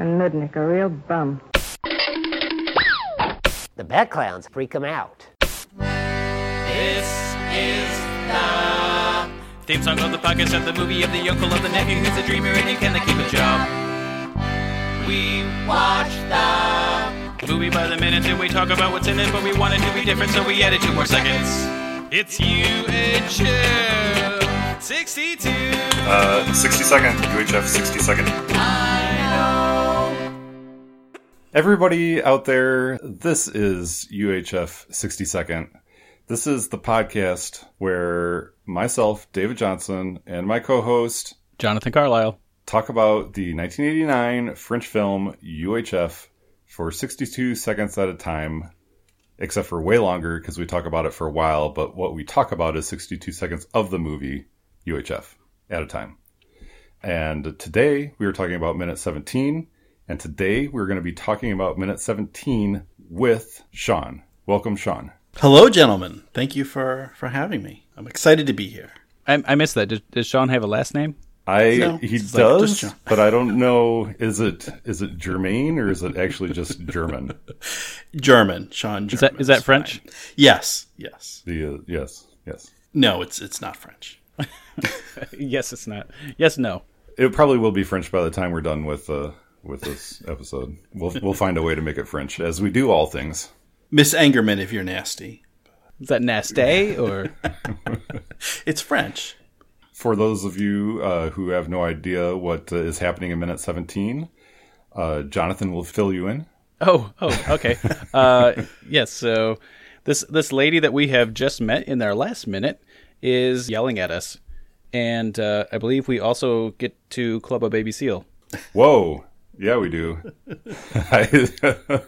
A nudnik, a real bum. The bad clowns freak him out. This is the theme song of the podcast of the movie of the uncle of the nephew who's a dreamer and he can keep a job. We watch the movie by the minute and we talk about what's in it, but we want it to be different, so we added two more seconds. It's UHF 62. Uh, 60 second, UHF 60 second. Everybody out there, this is UHF 60 second. This is the podcast where myself, David Johnson, and my co-host Jonathan Carlisle. talk about the 1989 French film UHF for 62 seconds at a time, except for way longer because we talk about it for a while. But what we talk about is 62 seconds of the movie UHF at a time. And today we are talking about minute 17. And today we're going to be talking about minute 17 with Sean. Welcome, Sean. Hello, gentlemen. Thank you for for having me. I'm excited to be here. I, I missed that. Does, does Sean have a last name? I No, he it's like does, but I don't know. Is it is it Germain or is it actually just German? German, Sean. German Is that is that French? fine. Yes, yes. The uh, yes, yes. No, it's it's not French. yes, it's not. Yes, no. It probably will be French by the time we're done with uh with this episode. We'll we'll find a way to make it French, as we do all things. Miss Angerman, if you're nasty. Is that nasty or It's French. For those of you uh, who have no idea what uh, is happening in minute seventeen, uh, Jonathan will fill you in. Oh, oh, okay. uh, yes. So this this lady that we have just met in our last minute is yelling at us, and uh, I believe we also get to club a baby seal. Whoa! Yeah, we do. I,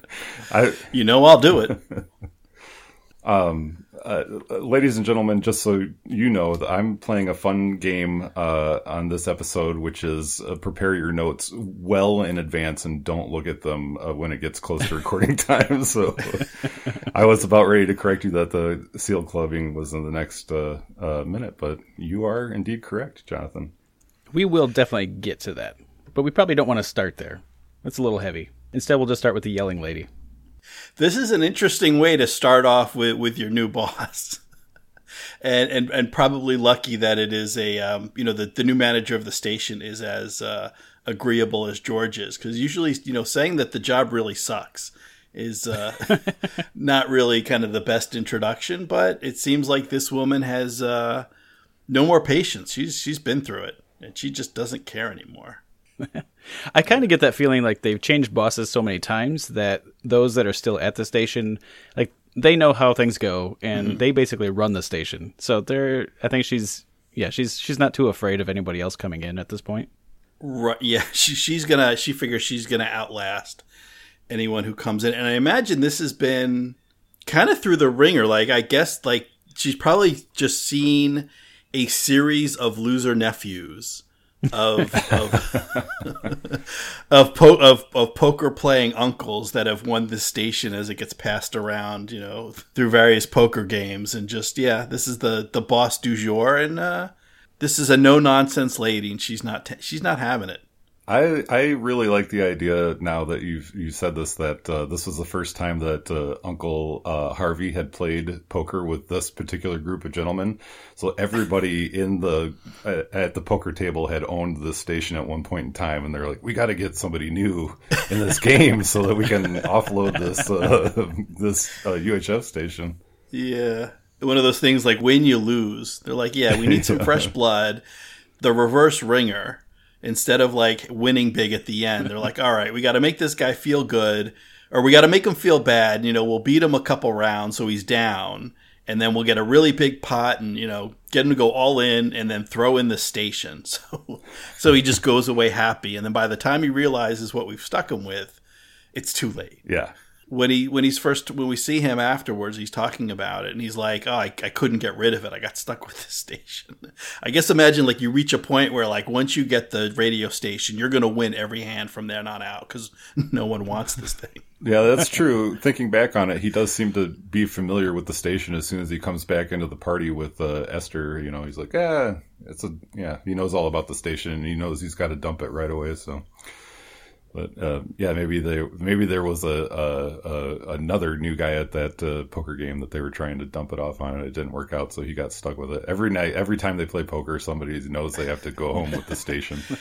I, You know I'll do it. um ladies and gentlemen, just so you know, I'm playing a fun game uh, on this episode, which is uh, prepare your notes well in advance and don't look at them uh, when it gets close to recording time. So I was about ready to correct you that the seal clubbing was in the next uh, uh, minute, but you are indeed correct, Jonathan. We will definitely get to that, but we probably don't want to start there. That's a little heavy. Instead, we'll just start with the yelling lady. This is an interesting way to start off with, with your new boss. And, and and probably lucky that it is a um, you know the, the new manager of the station is as uh, agreeable as George is because usually you know saying that the job really sucks is uh, not really kind of the best introduction but it seems like this woman has uh, no more patience she's she's been through it and she just doesn't care anymore I kind of get that feeling like they've changed bosses so many times that those that are still at the station, like they know how things go and mm-hmm. they basically run the station. So they're, I think she's, yeah, she's she's not too afraid of anybody else coming in at this point. Right. Yeah. She, she's gonna. She figures she's gonna outlast anyone who comes in, and I imagine this has been kind of through the ringer. Like I guess, like she's probably just seen a series of loser nephews of of of, po- of of poker playing uncles that have won this station as it gets passed around, you know, through various poker games, and just yeah, this is the the boss du jour, and uh, this is a no nonsense lady, and she's not t- she's not having it. I I really like the idea now that you've you said this that uh, this was the first time that uh, Uncle uh, Harvey had played poker with this particular group of gentlemen. So everybody in the uh, at the poker table had owned this station at one point in time, and they're like, "We got to get somebody new in this game so that we can offload this uh, this uh, UHF station." Yeah. One of those things like when you lose, they're like, yeah, we need some fresh blood. The reverse ringer. Instead of like winning big at the end, they're like, all right, we got to make this guy feel good or we got to make him feel bad. You know, we'll beat him a couple rounds so he's down and then we'll get a really big pot and, you know, get him to go all in and then throw in the station. So, so he just goes away happy. And then by the time he realizes what we've stuck him with, it's too late Yeah, when he when he's first when we see him afterwards he's talking about it and he's like oh I, I couldn't get rid of it i got stuck with this station i guess imagine like you reach a point where like once you get the radio station you're gonna win every hand from there on out because no one wants this thing yeah, that's true. Thinking back on it, he does seem to be familiar with the station as soon as he comes back into the party with uh, Esther. You know, he's like, yeah, it's a yeah. He knows all about the station, and he knows he's got to dump it right away. So, But uh, yeah, maybe they maybe there was a, a, a another new guy at that uh, poker game that they were trying to dump it off on, and it didn't work out, so he got stuck with it. Every night, every time they play poker, somebody knows they have to go home with the station.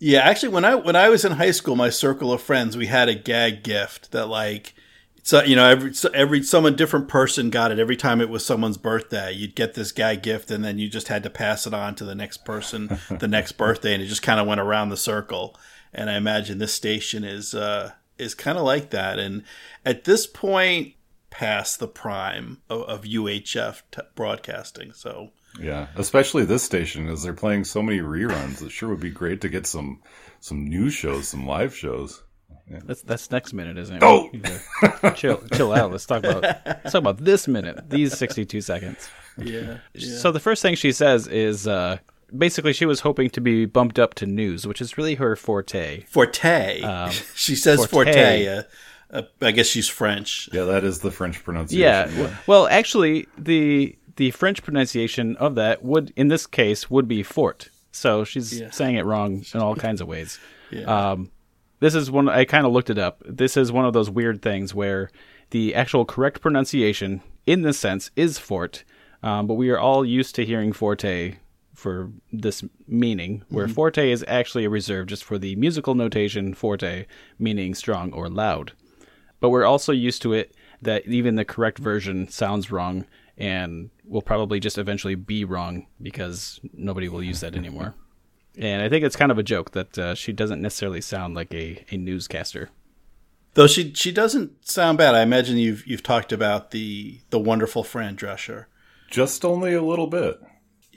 Yeah, actually, when I when I was in high school, my circle of friends, we had a gag gift that like, so you know, every so every someone different person got it every time it was someone's birthday. You'd get this gag gift, and then you just had to pass it on to the next person, the next birthday, and it just kind of went around the circle. And I imagine this station is uh, is kind of like that. And at this point, past the prime of, of UHF t- broadcasting, so. Yeah, especially this station, as they're playing so many reruns. It sure would be great to get some some new shows, some live shows. That's that's next minute, isn't it? Oh! Chill, chill out. Let's talk about let's talk about this minute. These sixty-two seconds. Yeah. So the first thing she says is uh, basically she was hoping to be bumped up to news, which is really her forte. Forte. she says forte. forte. uh, uh, I guess she's French. Yeah, that is the French pronunciation. Yeah. w- Well, actually, the the French pronunciation of that would, in this case, would be fort. So she's Yeah. saying it wrong in all kinds of ways. Yeah. Um, this is one I kind of looked it up. This is one of those weird things where the actual correct pronunciation, in this sense, is fort, um, but we are all used to hearing forte for this meaning, where forte is actually a reserve just for the musical notation forte, meaning strong or loud. But we're also used to it that even the correct version sounds wrong and will probably just eventually be wrong because nobody will use that anymore. And I think it's kind of a joke that uh, she doesn't necessarily sound like a, a newscaster. Though she she doesn't sound bad. I imagine you've you've talked about the the wonderful Fran Drescher. just only a little bit.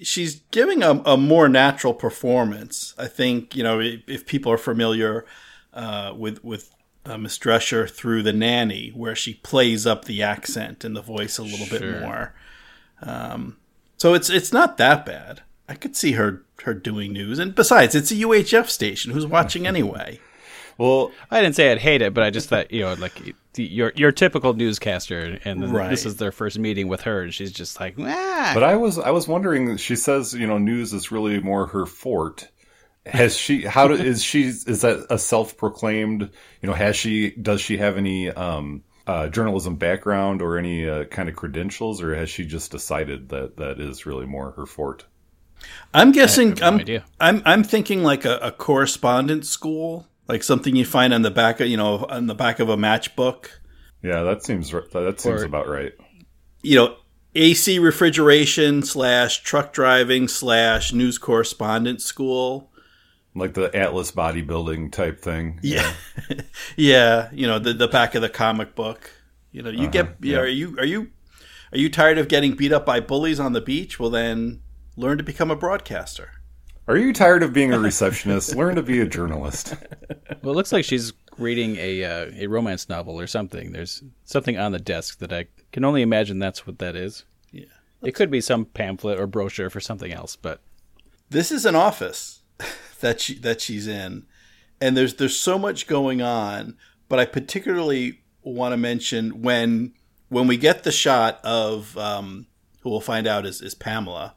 She's giving a, a more natural performance. I think you know if, if people are familiar uh, with with uh, Miss Drescher through the nanny, where she plays up the accent and the voice a little bit more. Um, so it's it's not that bad. I could see her her doing news, and besides, it's a UHF station. Who's watching anyway? Well, I didn't say I'd hate it, but I just thought, you know, like the, your your typical newscaster, and then Right. this is their first meeting with her, and she's just like, ah. but I was I was wondering. She says you know news is really more her fort. Has she? How do, is she? Is that a self proclaimed? You know, has she? Does she have any um, uh, journalism background or any uh, kind of credentials, or has she just decided that that is really more her fort? I'm guessing. no I'm, idea. I'm I'm thinking like a, a correspondence school, like something you find on the back of you know on the back of a matchbook. Yeah, that seems that seems Or- about right. You know, AC refrigeration slash truck driving slash news correspondent school. Like the Atlas bodybuilding type thing. Yeah, yeah. You know the the back of the comic book. You know, you uh-huh, get. You know, yeah. are you are you are you tired of getting beat up by bullies on the beach? Well, then learn to become a broadcaster. Are you tired of being a receptionist? Learn to be a journalist. Well, it looks like she's reading a uh, a romance novel or something. There's something on the desk that I can only imagine that's what that is. Yeah. It could be some pamphlet or brochure for something else, but this is an office that she that she's in and there's there's so much going on but i particularly want to mention when when we get the shot of um, who we'll find out is, is pamela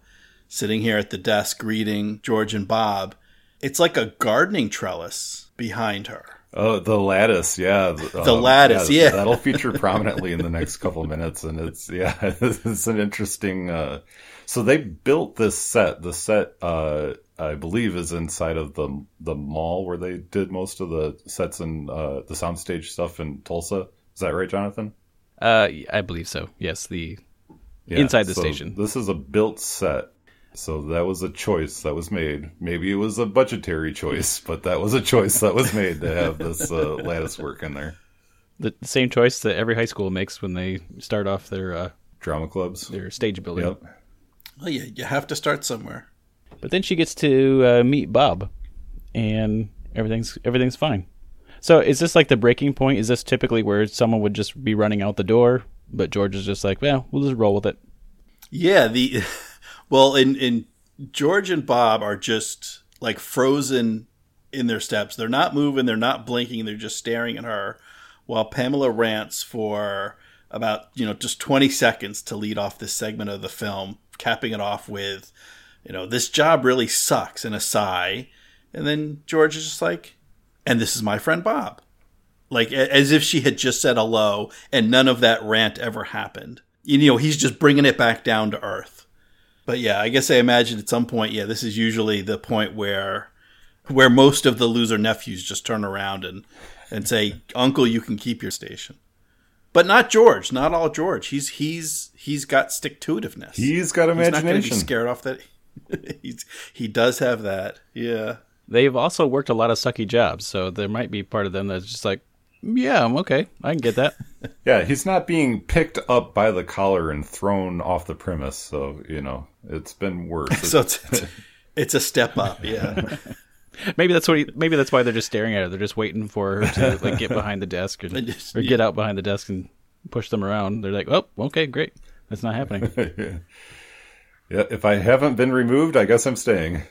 sitting here at the desk reading george and bob it's like a gardening trellis behind her Oh, the lattice, yeah. The lattice, yeah. That'll feature prominently in the next couple of minutes, and it's yeah, it's an interesting. Uh, so they built this set. The set, uh, I believe, is inside of the the mall where they did most of the sets and uh, the soundstage stuff in Tulsa. Is that right, Jonathan? uh, I believe so. Yes, the Yeah, Inside the so station. This is a built set. So that was a choice that was made. Maybe it was a budgetary choice, but that was a choice that was made to have this uh, lattice work in there. the same choice that every high school makes when they start off their uh, Drama clubs. their stage building. Yep. well yeah you have to start somewhere But then she gets to uh, meet Bob, and everything's everything's fine. So is this like the breaking point? Is this typically where someone would just be running out the door, but George is just like, well, we'll just roll with it. Yeah, the well, in in George and Bob are just like frozen in their steps. They're not moving. They're not blinking. They're just staring at her, while Pamela rants for about you know just twenty seconds to lead off this segment of the film, capping it off with, you know, this job really sucks, and a sigh, and then George is just like, and this is my friend Bob. Like as if she had just said hello and none of that rant ever happened. You know, he's just bringing it back down to earth. But yeah, I guess I imagine at some point, yeah, this is usually the point where where most of the loser nephews just turn around and and say, "Uncle, you can keep your station." But not George, not all George. He's he's he's got stick to itiveness. He's got imagination. He's not going to be scared off that. He's, he does have that. Yeah. They've also worked a lot of sucky jobs, so there might be part of them that's just like, yeah, I'm okay. I can get that. Yeah, he's not being picked up by the collar and thrown off the premise. So you know, it's been worse. So it's it's, it's a step up. Yeah. maybe that's what. He, maybe that's why they're just staring at her. They're just waiting for her to like get behind the desk and, just- or get out behind the desk and push them around. They're like, oh, okay, great. That's not happening. yeah, if I haven't been removed, I guess I'm staying.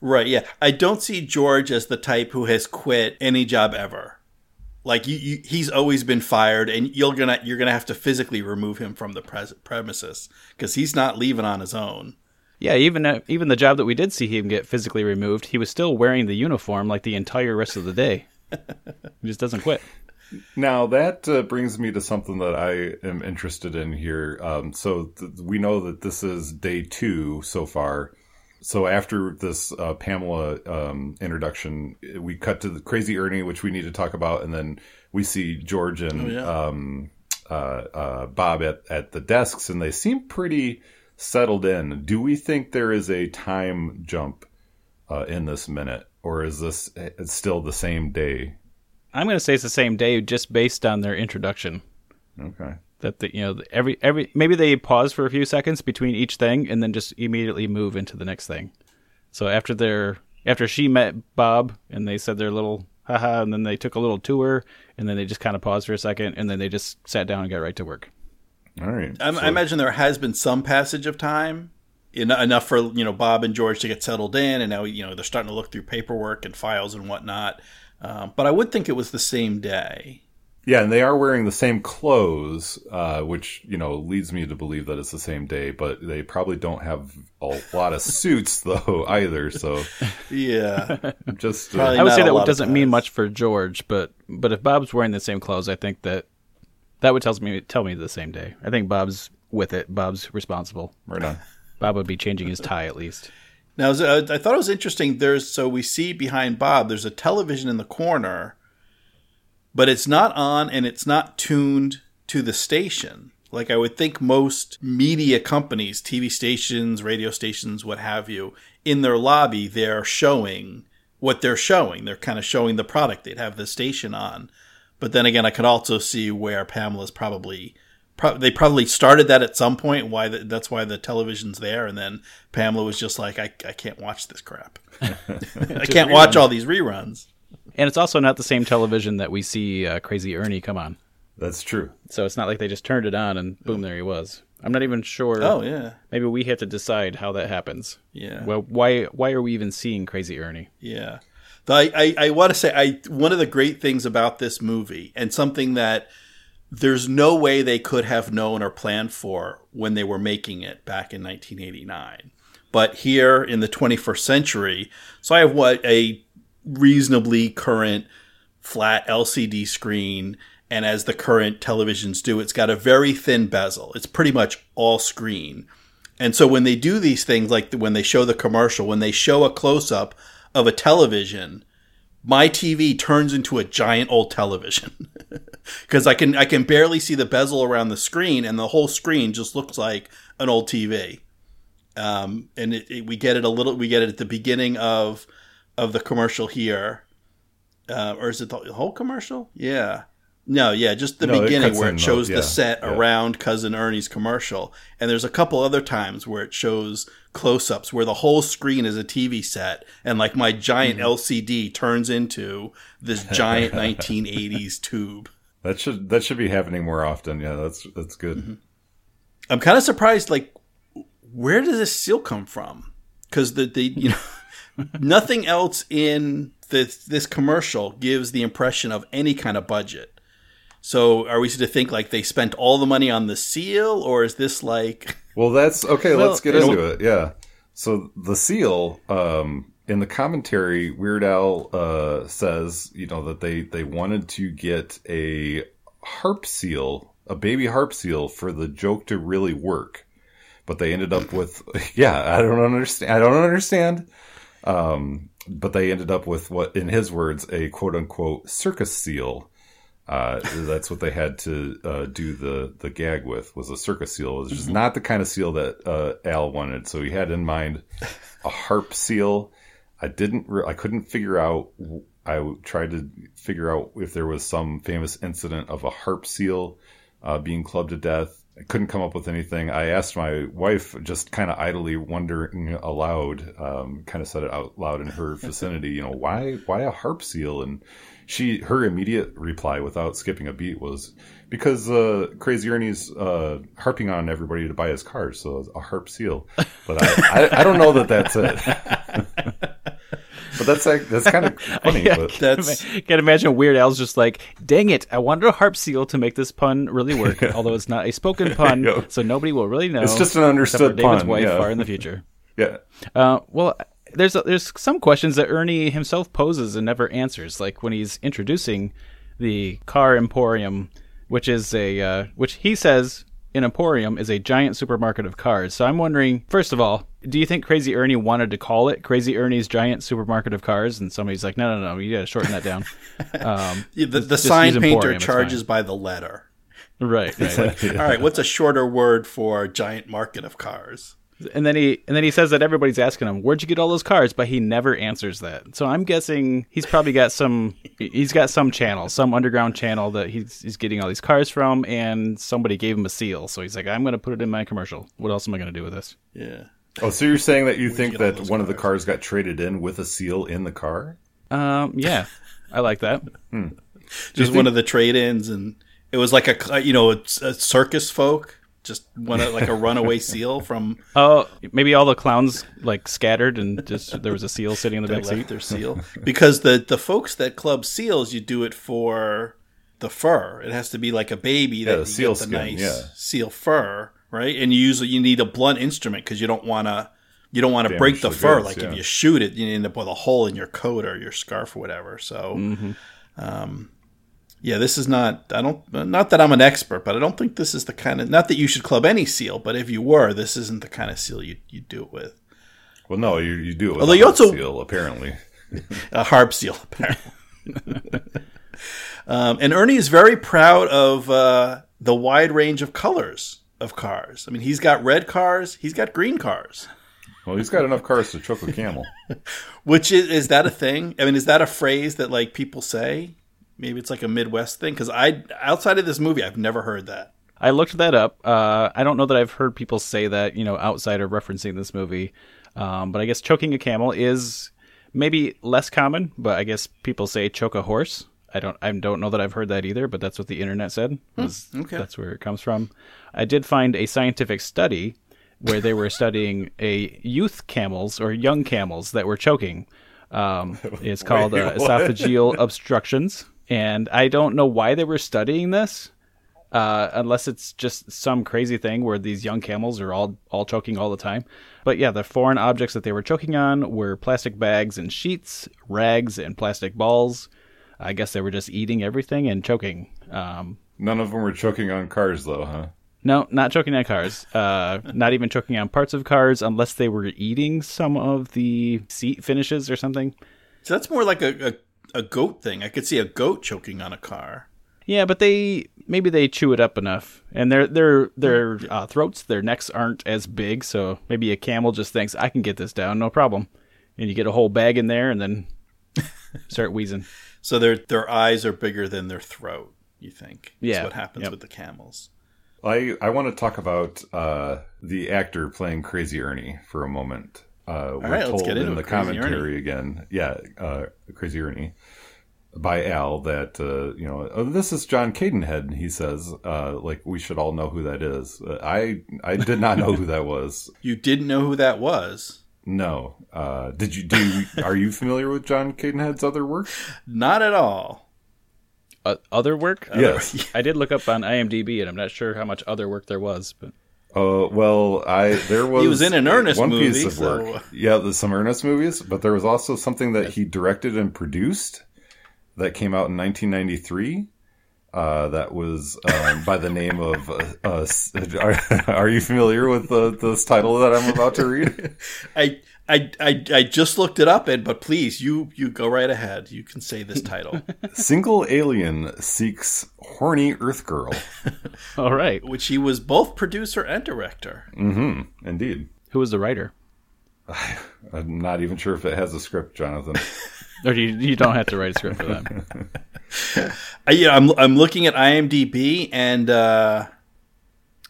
Right. Yeah. I don't see George as the type who has quit any job ever. Like you, you he's always been fired, and you're gonna you're gonna have to physically remove him from the pres- premises because he's not leaving on his own. yeah, even uh, even the job that we did see him get physically removed, he was still wearing the uniform like the entire rest of the day. he just doesn't quit. Now that uh, brings me to something that I am interested in here. Um, so th- we know that this is day two so far. So after this uh, Pamela um, introduction, we cut to the Crazy Ernie, which we need to talk about, and then we see George and um, uh, uh, Bob at, at the desks, and they seem pretty settled in. Do we think there is a time jump uh, in this minute, or is this it's still the same day? I'm going to say it's the same day, just based on their introduction. Okay. That the, you know every every maybe they pause for a few seconds between each thing and then just immediately move into the next thing. So after their after she met Bob and they said their little haha and then they took a little tour and then they just kind of paused for a second and then they just sat down and got right to work. All right. I, I imagine there has been some passage of time, en- enough for you know Bob and George to get settled in, and now you know they're starting to look through paperwork and files and whatnot. Um, but I would think it was the same day. Yeah, and they are wearing the same clothes, uh, which you know leads me to believe that it's the same day. But they probably don't have a lot of suits though either. So Yeah, just uh, I would say that doesn't mean much for George, but but if Bob's wearing the same clothes, I think that that would tells me tell me the same day. I think Bob's with it. Bob's responsible. right on. Bob would be changing his tie at least. Now, uh, I thought it was interesting. There's so we see behind Bob. There's a television in the corner, but it's not on and it's not tuned to the station. Like I would think most media companies, TV stations, radio stations, what have you, in their lobby, they're showing what they're showing. They're kind of showing the product. They'd have the station on. But then again, I could also see where Pamela's probably pro- they probably started that at some point. Why the, that's why the television's there, and then Pamela was just like, I, I can't watch this crap. I can't watch all these reruns. And it's also not the same television that we see uh, Crazy Ernie come on. That's true. So it's not like they just turned it on and boom, there he was. I'm not even sure. Oh yeah, Maybe we have to decide how that happens. yeah, Well, why why are we even seeing Crazy Ernie? yeah. I, I, I want to say I one of the great things about this movie and something that there's no way they could have known or planned for when they were making it back in 1989. But here in the 21st century, so I have what a reasonably current flat LCD screen, and as the current televisions do, it's got a very thin bezel. It's pretty much all screen. And so when they do these things, like when they show the commercial, when they show a close up of a television, my TV turns into a giant old television because I can I can barely see the bezel around the screen, and the whole screen just looks like an old TV. Um, and it, it- we get it a little. We get it at the beginning of of the commercial here, uh, or is it the whole commercial? Yeah. No, yeah, just the No, beginning cuts where it the- shows yeah, the set yeah. around cousin Ernie's commercial, and there's a couple other times where it shows close-ups where the whole screen is a TV set, and like my giant Mm-hmm. LCD turns into this giant 1980s tube. That should that should be happening more often. Yeah, that's that's good. Mm-hmm. I'm kind of surprised. Like, where does this seal come from? Because the the you know nothing else in this this commercial gives the impression of any kind of budget. So, are we to think like they spent all the money on the seal, or is this like? Well, that's okay. Well, let's get it's- into it. Yeah. So the seal, um, in the commentary, Weird Al uh, says, you know, that they they wanted to get a harp seal, a baby harp seal, for the joke to really work, but they ended up with, yeah, I don't understand. I don't understand. Um, but they ended up with what, in his words, a quote unquote circus seal. Uh, that's what they had to uh, do the the gag with was a circus seal. It was just not the kind of seal that uh, Al wanted. So he had in mind a harp seal. I didn't. Re- I couldn't figure out. I tried to figure out if there was some famous incident of a harp seal uh, being clubbed to death. I couldn't come up with anything. I asked my wife, just kind of idly wondering aloud, um, kind of said it out loud in her vicinity. You know, why why a harp seal? And she her immediate reply, without skipping a beat, was because uh, Crazy Ernie's uh, harping on everybody to buy his cars, so a harp seal. But I, I, I don't know that that's it. but that's like that's kind of funny. Yeah, but That's Can't imagine Weird Al's just like, dang it, I wanted a harp seal to make this pun really work, although it's not a spoken pun, Yeah. so nobody will really know. it's just an except for understood David's pun. wife yeah. far in the future. yeah. Uh, well, there's there's some questions that Ernie himself poses and never answers, like when he's introducing the car emporium, which is a uh, which he says an emporium is a giant supermarket of cars. So I'm wondering, first of all, do you think Crazy Ernie wanted to call it Crazy Ernie's giant supermarket of cars? And somebody's like, no, no, no, you got to shorten that down. Um, Yeah, the, the sign painter charges by the letter. right, right. All right, what's a shorter word for giant market of cars? and then he and then he says that everybody's asking him, "Where'd you get all those cars?" But he never answers that. So I'm guessing he's probably got some. He's got some channel, some underground channel that he's he's getting all these cars from, and somebody gave him a seal. So he's like, "I'm going to put it in my commercial. What else am I going to do with this?" Yeah. Oh, so you're saying that you think that those one of the cars got traded in with a seal in the car? Um, yeah, I like that. Just one of the trade-ins, and it was like a you know a, a circus folk, just one of- like a runaway seal from Oh, maybe all the clowns like scattered, and just there was a seal sitting in the that back seat. left their seal. Because the the folks that club seals, you do it for the fur. It has to be like a baby that the you seal get the skin, nice yeah. seal fur, right? And you usually you need a blunt instrument because you don't want to. You don't want to break the the fur. goods, like yeah. if you shoot it, you end up with a hole in your coat or your scarf or whatever. So, Mm-hmm. um, yeah, this is not. I don't. Not that I'm an expert, but I don't think this is the kind of. Not that you should club any seal, but if you were, this isn't the kind of seal you you do it with. Well, no, you, you do it with Although a you also- seal, apparently. a harp seal, apparently. um, and Ernie is very proud of uh, the wide range of colors of cars. I mean, he's got red cars, he's got green cars. Well, he's got enough cars to choke a camel. Which is is that a thing? I mean, is that a phrase that like people say? Maybe it's like a Midwest thing because I outside of this movie, I've never heard that. I looked that up. Uh, I don't know that I've heard people say that, you know, outside of referencing this movie. Um, but I guess choking a camel is maybe less common, but I guess people say choke a horse. I don't I don't know that I've heard that either, but that's what the internet said. was- okay. That's where it comes from. I did find a scientific study where they were studying a youth camels or young camels that were choking. Um, it's called uh, Wait, what? esophageal obstructions, and I don't know why they were studying this uh, unless it's just some crazy thing where these young camels are all all choking all the time. But yeah, the foreign objects that they were choking on were plastic bags and sheets, rags and plastic balls. I guess they were just eating everything and choking. Um, None of them were choking on cars, though, huh? no, not choking on cars. Uh, not even choking on parts of cars unless they were eating some of the seat finishes or something. So that's more like a, a a goat thing. I could see a goat choking on a car. Yeah, but they maybe they chew it up enough, and their their their uh, throats, their necks aren't as big, so maybe a camel just thinks I can get this down, no problem, and you get a whole bag in there, and then start wheezing. So their their eyes are bigger than their throat. You think? Yeah. That's what happens Yep. with the camels. I I want to talk about uh, the actor playing Crazy Ernie for a moment. Uh, we're right, let's told get into in the it, Crazy commentary again, yeah, uh, Crazy Ernie by Al that uh, you know oh, this is John Cadenhead. He says uh, like we should all know who that is. Uh, I I did not know who that was. You didn't know who that was. No, uh, did you do? Are you familiar with John Cadenhead's other work? Not at all. Uh, other work? Yes. I did look up on IMDb, and I'm not sure how much other work there was, but Oh well, I there was he was in an Ernest one piece movie, of work. Yeah, there's some Ernest movies, but there was also something that he directed and produced that came out in 1993. Uh, that was um, by the name of. Uh, uh, are, are you familiar with the, this title that I'm about to read? I, I, I, I just looked it up, Ed, but please, you, you go right ahead. You can say this title, Single alien seeks horny Earth girl. All right. which he was both producer and director. Mm-hmm. Indeed. Who was the writer? I'm not even sure if it has a script, Jonathan. Or you, you don't have to write a script for that. I, yeah, I'm, I'm looking at IMDb, and uh,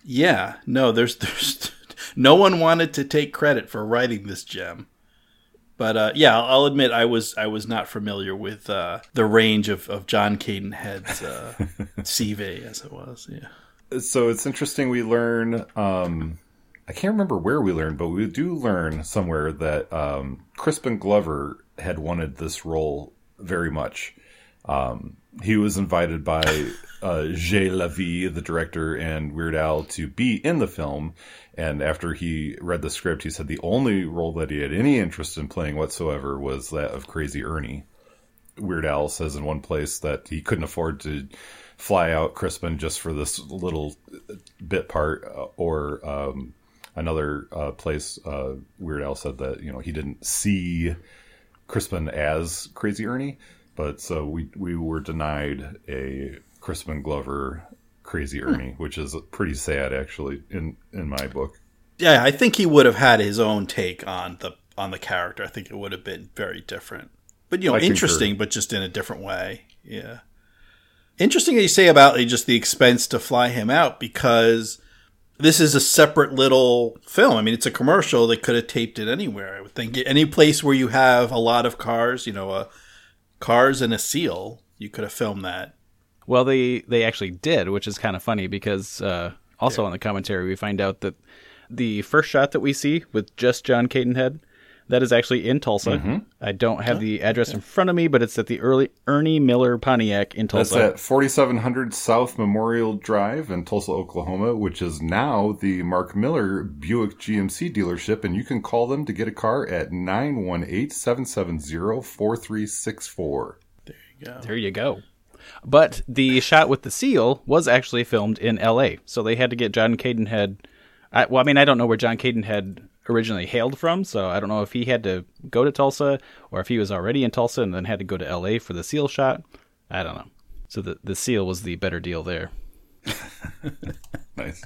yeah, no, there's, there's no one wanted to take credit for writing this gem. But uh, yeah, I'll, I'll admit I was I was not familiar with uh, the range of, of John Cadenhead's uh, CV as it was. Yeah. so it's interesting we learn um i can't remember where we learned but we do learn somewhere that um crispin glover had wanted this role very much um he was invited by uh Jay Levey, the director and Weird Al to be in the film and after he read the script he said the only role that he had any interest in playing whatsoever was that of Crazy Ernie Weird Al says in one place that he couldn't afford to fly out Crispin just for this little bit part, uh, or um, another uh, place. Uh, Weird Al said that you know he didn't see Crispin as Crazy Ernie, but so we we were denied a Crispin Glover Crazy Ernie, which is pretty sad actually in in my book. Yeah, I think he would have had his own take on the on the character. I think it would have been very different. But you know, I concur. interesting, but just in a different way. Yeah. Interesting that you say about just the expense to fly him out because this is a separate little film. I mean, it's a commercial. They could have taped it anywhere. I would think any place where you have a lot of cars, you know, uh, cars and a seal, you could have filmed that. Well, they they actually did, which is kind of funny because uh, also on the commentary we find out that the first shot that we see with just John Cadenhead, that is actually in Tulsa. Mm-hmm. I don't have the address in front of me, but it's at the early Ernie Miller Pontiac in Tulsa. That's at 4700 South Memorial Drive in Tulsa, Oklahoma, which is now the Mark Miller Buick GMC dealership. And you can call them to get a car at 918 770 4364. There you go. But the shot with the seal was actually filmed in L.A., so they had to get John Cadenhead. I, well, I mean, I don't know where John Cadenhead originally hailed from, so I don't know if he had to go to Tulsa or if he was already in Tulsa and then had to go to L.A. for the seal shot. I don't know. So the the seal was the better deal there. Nice.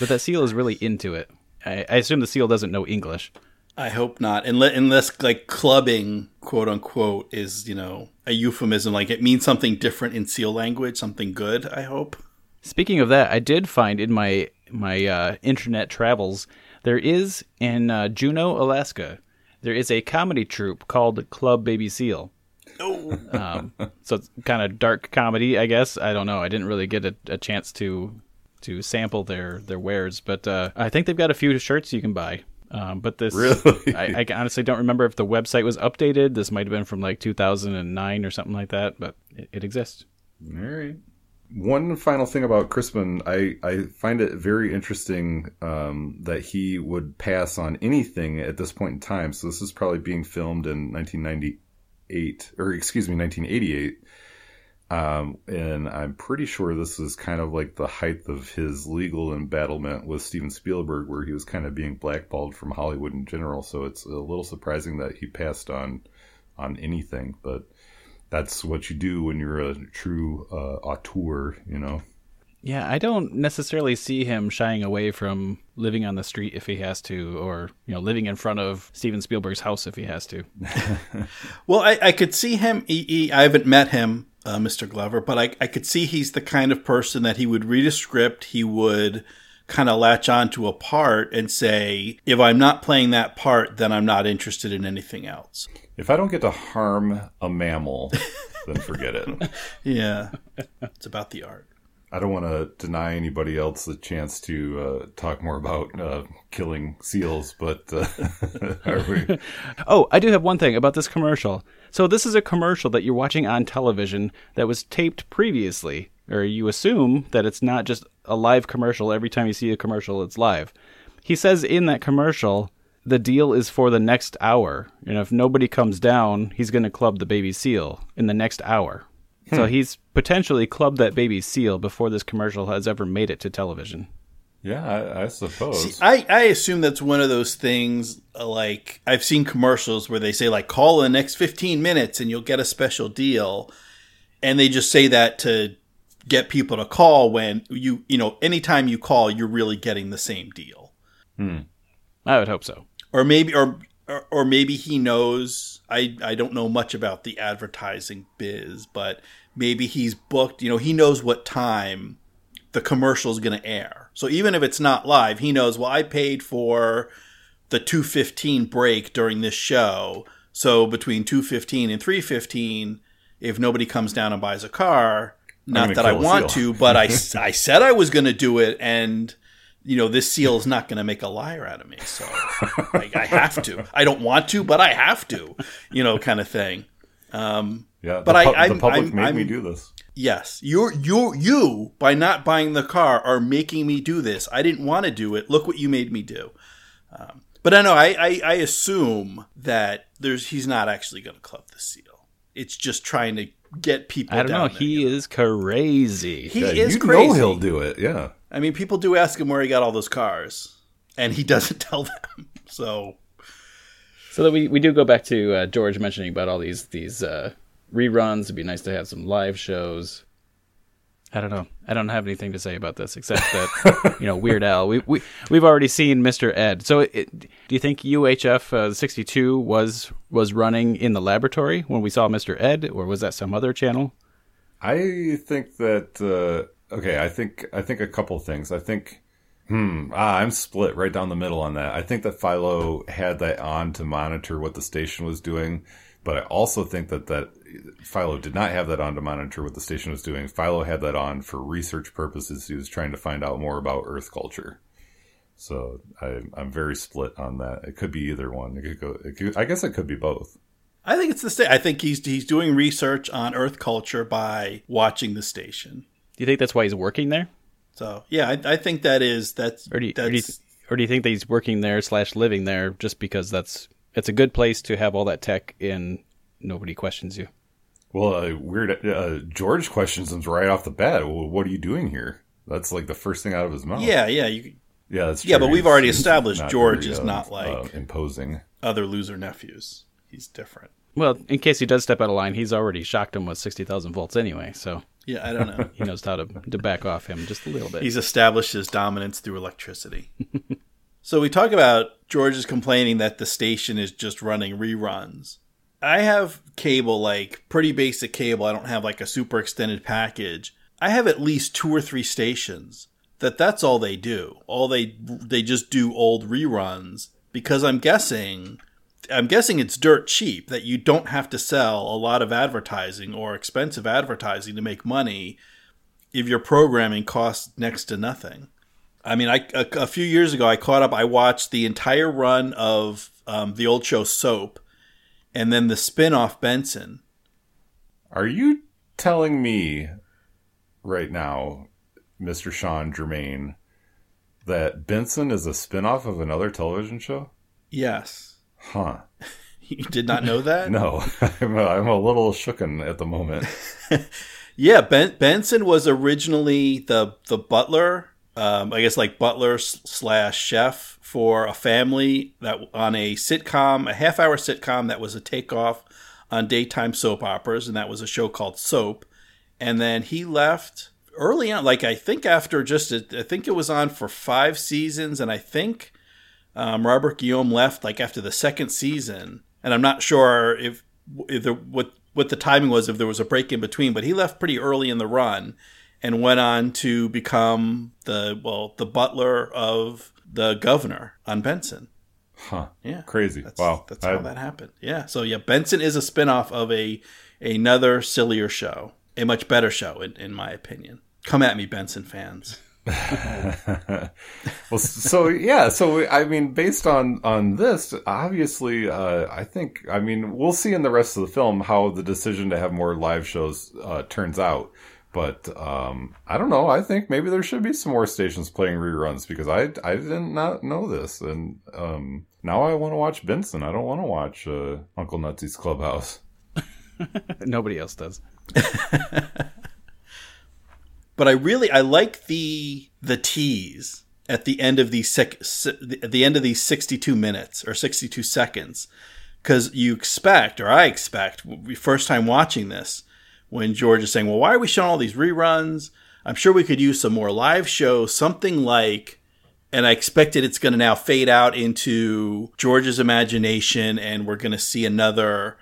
But that seal is really into it. I, I assume the seal doesn't know English. I hope not, unless, unless like clubbing, quote unquote, is you know a euphemism. Like it means something different in seal language, something good. I hope. Speaking of that, I did find in my my uh, internet travels there is in uh, Juneau, Alaska, there is a comedy troupe called Club Baby Seal. Oh, Um, so it's kind of dark comedy, I guess. I don't know. I didn't really get a, a chance to to sample their their wares, but uh, I think they've got a few shirts you can buy. Um, but this, Really? I, I honestly don't remember if the website was updated. This might have been from like 2009 or something like that, but it, it exists. All right. One final thing about Crispin, I, I find it very interesting um, that he would pass on anything at this point in time. So this is probably being filmed in 1998, or excuse me, 1988. Um, and I'm pretty sure this is kind of like the height of his legal embattlement with Steven Spielberg, where he was kind of being blackballed from Hollywood in general. So it's a little surprising that he passed on on anything, but that's what you do when you're a true uh, auteur, you know. Yeah, I don't necessarily see him shying away from living on the street if he has to, or you know, living in front of Steven Spielberg's house if he has to. well, I, I could see him. He, he, I haven't met him, uh, Mr. Glover, but I, I could see he's the kind of person that he would read a script, he would kind of latch onto a part and say, if I'm not playing that part, then I'm not interested in anything else. If I don't get to harm a mammal, then forget it. Yeah, it's about the art. I don't want to deny anybody else the chance to uh, talk more about uh, killing seals, but uh, are we? Oh, I do have one thing about this commercial. So this is a commercial that you're watching on television that was taped previously or you assume that it's not just a live commercial. Every time you see a commercial, it's live. He says in that commercial, the deal is for the next hour. And if nobody comes down, he's going to club the baby seal in the next hour. So he's potentially clubbed that baby seal before this commercial has ever made it to television. Yeah, I, I suppose. I, I assume that's one of those things uh, like I've seen commercials where they say like call in the next 15 minutes and you'll get a special deal and they just say that to get people to call when you you know anytime you call you're really getting the same deal I would hope so. Or maybe or or, maybe he knows. I I don't know much about the advertising biz but maybe he's booked you know he knows what time the commercial is going to air. So even if it's not live he knows well I paid for the 215 break during this show. So between 215 and 315 if nobody comes down and buys a car not that I want to but I I said I was going to do it and you know, this seal is not going to make a liar out of me. So I, I have to. I don't want to, but I have to, you know, kind of thing. Um, yeah, but the, I- pu- the I'm- public I'm- made me I'm- do this. yes, you, you, you, by not buying the car, are making me do this. I didn't want to do it. Look what you made me do. Um, but I know I, I, I assume that there's he's not actually going to club the seal. It's just trying to get people. I don't know. there, He you know? is crazy. he Yeah, is you crazy. know he'll do it. Yeah. I mean, people do ask him where he got all those cars, and he doesn't tell them. So So that we, we do go back to uh, George mentioning about all these these uh, reruns. It'd be nice to have some live shows. I don't know. I don't have anything to say about this except that you know Weird Al. We we we've already seen Mr. Ed. So it, do you think UHF uh, 62 was was running in the laboratory when we saw Mr. Ed, or was that some other channel? I think that uh, okay. I think I think a couple things. I think hmm. Ah, I'm split right down the middle on that. I think that Philo had that on to monitor what the station was doing, but I also think that that Philo did not have that on to monitor what the station was doing. Philo had that on for research purposes. He was trying to find out more about Earth culture. So I, I'm very split on that. It could be either one. It could go. It could, I guess it could be both. I think it's the state. I think he's he's doing research on Earth culture by watching the station. Do you think that's why he's working there, So yeah, I, I think that is that's or do you, that's or do you, or do you think that he's working there slash living there just because that's it's a good place to have all that tech and nobody questions you? Well, uh, weird. Uh, George questions him right off the bat. Well, what are you doing here? That's like the first thing out of his mouth. yeah yeah. You, yeah, that's Yeah, but we've already he's established George very, is uh, not like- uh, imposing. other loser nephews. He's different. Well, in case he does step out of line, he's already shocked him with 60,000 volts anyway, so Yeah, I don't know. he knows how to, to back off him just a little bit. He's established his dominance through electricity. so we talk about George is complaining that the station is just running reruns. I have cable, like pretty basic cable. I don't have like a super extended package. I have at least two or three stations that that's all they do. All they they just do old reruns because I'm guessing I'm guessing it's dirt cheap that you don't have to sell a lot of advertising or expensive advertising to make money if your programming costs next to nothing. I mean, I a, a few years ago I caught up. I watched the entire run of um, the old show Soap, and then the spin-off Benson. Are you telling me right now, Mr. Sean Germain, that Benson is a spinoff of another television show? Yes, Huh. you did not know that. No, I'm a, I'm a little shooken at the moment. Yeah, ben, Benson was originally the the butler, um, I guess like butler slash chef for a family that on a sitcom, a half hour sitcom that was a takeoff on daytime soap operas, and that was a show called Soap. And then he left early on, like I think after just a, I think it was on for five seasons, and I think um, Robert Guillaume left like after the second season, and I'm not sure if, if there, what what the timing was if there was a break in between, but he left pretty early in the run and went on to become the well the butler of the governor on Benson. Huh. Yeah, Crazy. That's, wow. that's I- how that happened. Yeah, so yeah, Benson is a spinoff of a another sillier show, a much better show in, in my opinion. Come at me, Benson fans. well, so yeah, so I mean, based on on this, obviously, uh, I think, I mean, we'll see in the rest of the film how the decision to have more live shows uh, turns out. But um, I don't know. I think maybe there should be some more stations playing reruns because I I did not know this, and um, now I want to watch Benson. I don't want to watch uh, Uncle Nutsy's Clubhouse. Nobody else does. but I really I like the the tease at the end of these sec, at the end of these 62 minutes or 62 seconds because you expect or I expect first time watching this when George is saying, "Well, why are we showing all these reruns? I'm sure we could use some more live shows, something like." And I expected it's going to now fade out into George's imagination, and we're going to see another,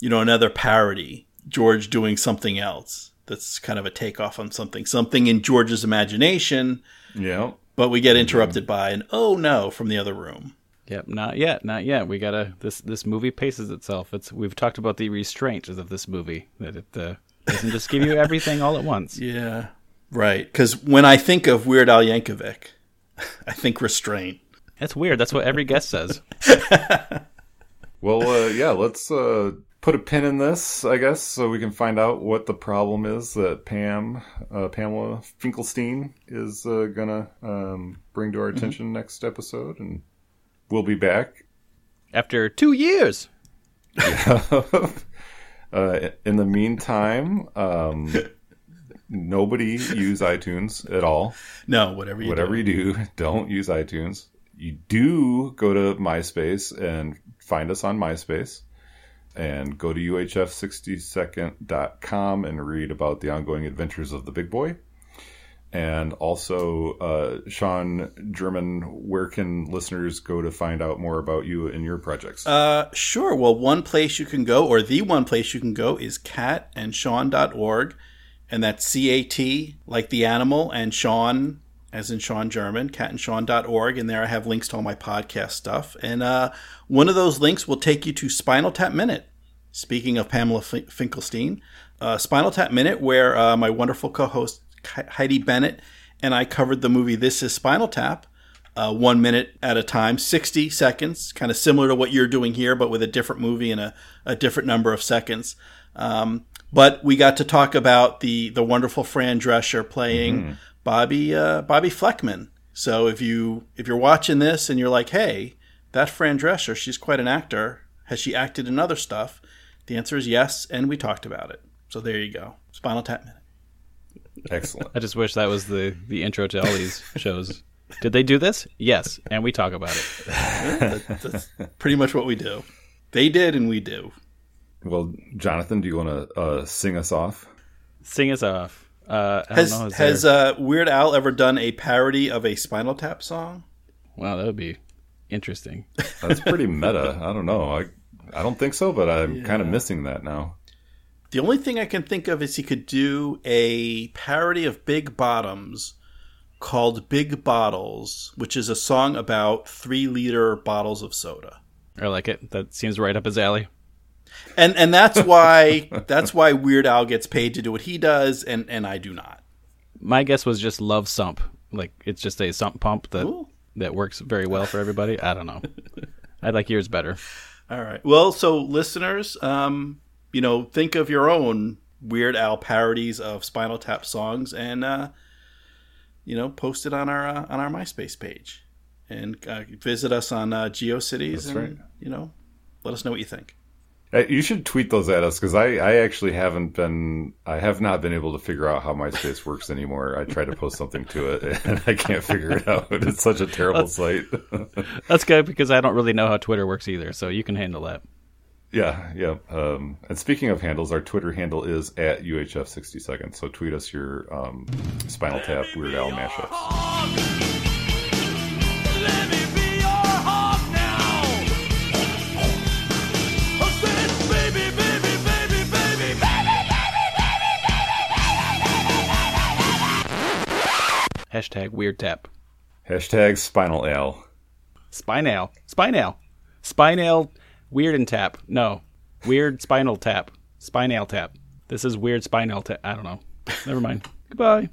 you know, another parody. George doing something else that's kind of a takeoff on something, something in George's imagination. Yeah. But we get interrupted by an oh no from the other room. Yep, not yet, not yet. We gotta this this movie paces itself. It's we've talked about the restraint of this movie that it uh, doesn't just give you everything all at once. Yeah, right. Because when I think of Weird Al Yankovic, I think restraint. That's weird. That's what every guest says. well, uh, yeah. Let's uh, put a pin in this, I guess, so we can find out what the problem is that Pam, uh, Pamela Finkelstein, is uh, gonna um, bring to our mm-hmm. attention mm-hmm. next episode, and we'll be back after two years. uh, in the meantime, um, nobody use iTunes at all. No, whatever you whatever do. you do, don't use iTunes. You do go to MySpace and find us on MySpace and go to uhf60second.com and read about the ongoing adventures of the big boy. And also, uh, Sean German, where can listeners go to find out more about you and your projects? Uh, sure. Well, one place you can go, or the one place you can go, is catandsean.org. And that's C A T, like the animal, and Sean, as in Sean German, catandsean.org. And there I have links to all my podcast stuff. And uh, one of those links will take you to Spinal Tap Minute. Speaking of Pamela Finkelstein, uh, Spinal Tap Minute, where uh, my wonderful co host Heidi Bennett and I covered the movie This is Spinal Tap. Uh, one minute at a time, 60 seconds, kind of similar to what you're doing here, but with a different movie and a, a different number of seconds. Um, but we got to talk about the the wonderful Fran Drescher playing mm-hmm. Bobby uh, Bobbi Flekman. So if you if you're watching this and you're like, hey, that Fran Drescher, she's quite an actor. Has she acted in other stuff? The answer is yes, and we talked about it. So there you go. Spinal Tap Minute. Excellent. I just wish that was the the intro to all these shows. Did they do this? Yes, and we talk about it. yeah, that, that's pretty much what we do. They did, and we do. Well, Jonathan, do you want to uh, sing us off? Sing us off. Uh, has know, has uh, Weird Al ever done a parody of a Spinal Tap song? Wow, that would be interesting. That's pretty meta. I don't know. I I don't think so, but I'm yeah. kind of missing that now. The only thing I can think of is he could do a parody of Big Bottoms called Big Bottles, which is a song about three liter bottles of soda. I like it. That seems right up his alley. And and that's why that's why Weird Al gets paid to do what he does and, and I do not. My guess was just love sump. Like it's just a sump pump that Ooh. that works very well for everybody. I don't know. I like yours better. All right. Well, so listeners, um, you know, think of your own Weird Al parodies of Spinal Tap songs and uh, you know, post it on our uh, on our MySpace page and uh, visit us on uh, GeoCities That's and right. you know, let us know what you think. Uh, you should tweet those at us because I, I actually haven't been I have not been able to figure out how MySpace works anymore. I try to post something to it and I can't figure it out. It's such a terrible that's, site. that's good because I don't really know how Twitter works either, so you can handle that. Yeah, yeah. Um, and speaking of handles, our Twitter handle is at UHF60 seconds. So tweet us your um, Spinal Tap Weird Al mashups. Hashtag weird tap. Hashtag spinal al. Spinal. Spinal. Spinal Weird and tap. No. Weird spinal tap. Spinal tap. This is weird spinal tap. I don't know. Never mind. Goodbye.